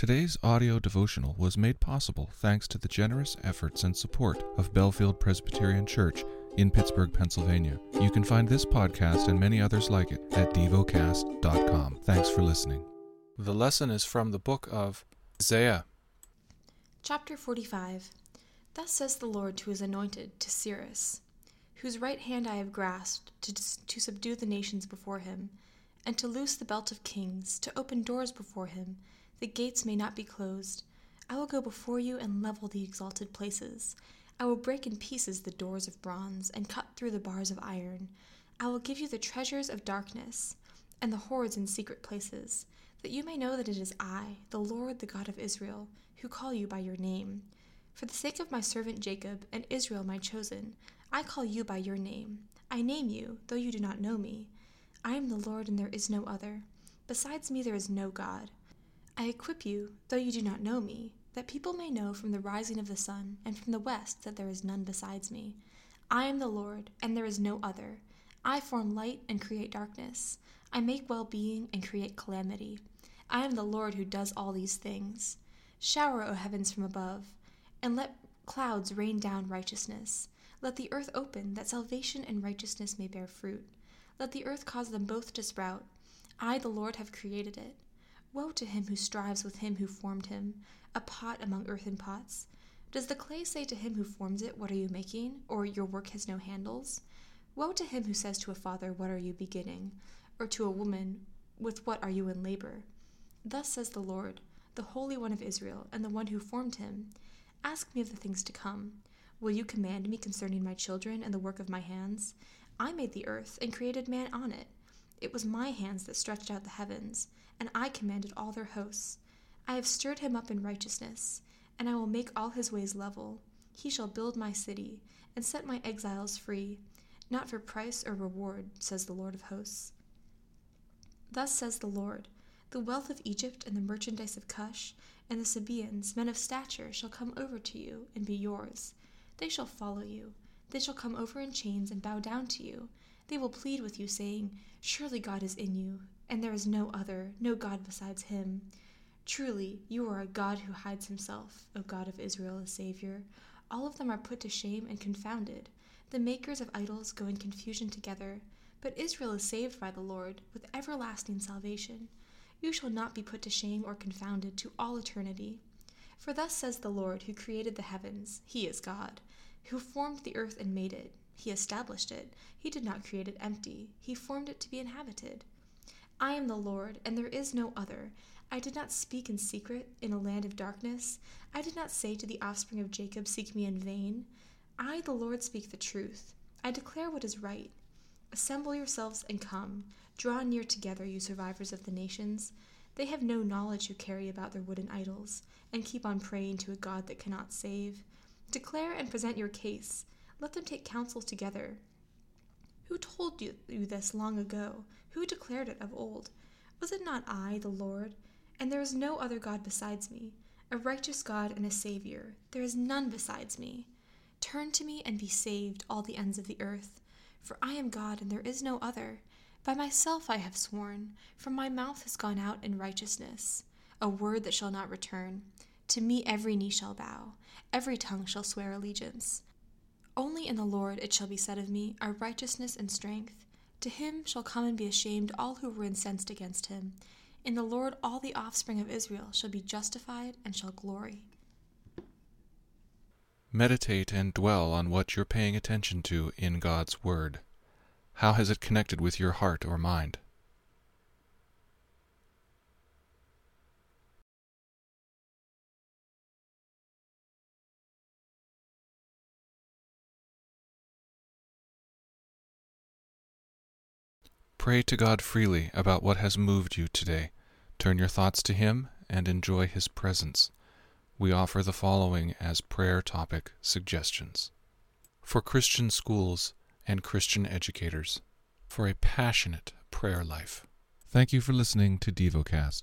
Today's audio devotional was made possible thanks to the generous efforts and support of Bellefield Presbyterian Church in Pittsburgh, Pennsylvania. You can find this podcast and many others like it at devocast.com. Thanks for listening. The lesson is from the book of Isaiah. Chapter 45 Thus says the Lord to his anointed, to Cyrus, whose right hand I have grasped, to, to subdue the nations before him, and to loose the belt of kings, to open doors before him the gates may not be closed. I will go before you and level the exalted places. I will break in pieces the doors of bronze and cut through the bars of iron. I will give you the treasures of darkness and the hoards in secret places, that you may know that it is I, the Lord, the God of Israel, who call you by your name. For the sake of my servant Jacob and Israel, my chosen, I call you by your name. I name you, though you do not know me. I am the Lord, and there is no other. Besides me, there is no God. I equip you, though you do not know me, that people may know from the rising of the sun and from the west that there is none besides me. I am the Lord, and there is no other. I form light and create darkness. I make well being and create calamity. I am the Lord who does all these things. Shower, O heavens, from above, and let clouds rain down righteousness. Let the earth open, that salvation and righteousness may bear fruit. Let the earth cause them both to sprout. I, the Lord, have created it. Woe to him who strives with him who formed him, a pot among earthen pots. Does the clay say to him who forms it, What are you making? or Your work has no handles? Woe to him who says to a father, What are you beginning? or to a woman, With what are you in labor? Thus says the Lord, the Holy One of Israel, and the one who formed him Ask me of the things to come. Will you command me concerning my children and the work of my hands? I made the earth and created man on it. It was my hands that stretched out the heavens, and I commanded all their hosts. I have stirred him up in righteousness, and I will make all his ways level. He shall build my city, and set my exiles free, not for price or reward, says the Lord of hosts. Thus says the Lord The wealth of Egypt and the merchandise of Cush, and the Sabaeans, men of stature, shall come over to you and be yours. They shall follow you. They shall come over in chains and bow down to you. They will plead with you, saying, Surely God is in you, and there is no other, no God besides him. Truly, you are a God who hides himself, O God of Israel, a Savior. All of them are put to shame and confounded. The makers of idols go in confusion together. But Israel is saved by the Lord with everlasting salvation. You shall not be put to shame or confounded to all eternity. For thus says the Lord, who created the heavens, He is God, who formed the earth and made it. He established it. He did not create it empty. He formed it to be inhabited. I am the Lord, and there is no other. I did not speak in secret in a land of darkness. I did not say to the offspring of Jacob, Seek me in vain. I, the Lord, speak the truth. I declare what is right. Assemble yourselves and come. Draw near together, you survivors of the nations. They have no knowledge who carry about their wooden idols, and keep on praying to a God that cannot save. Declare and present your case. Let them take counsel together. Who told you this long ago? Who declared it of old? Was it not I, the Lord? And there is no other God besides me, a righteous God and a Savior. There is none besides me. Turn to me and be saved, all the ends of the earth. For I am God, and there is no other. By myself I have sworn, from my mouth has gone out in righteousness, a word that shall not return. To me every knee shall bow, every tongue shall swear allegiance. Only in the Lord it shall be said of me, are righteousness and strength. To him shall come and be ashamed all who were incensed against him. In the Lord all the offspring of Israel shall be justified and shall glory. Meditate and dwell on what you're paying attention to in God's Word. How has it connected with your heart or mind? Pray to God freely about what has moved you today. Turn your thoughts to Him and enjoy His presence. We offer the following as prayer topic suggestions for Christian schools and Christian educators for a passionate prayer life. Thank you for listening to DevoCast.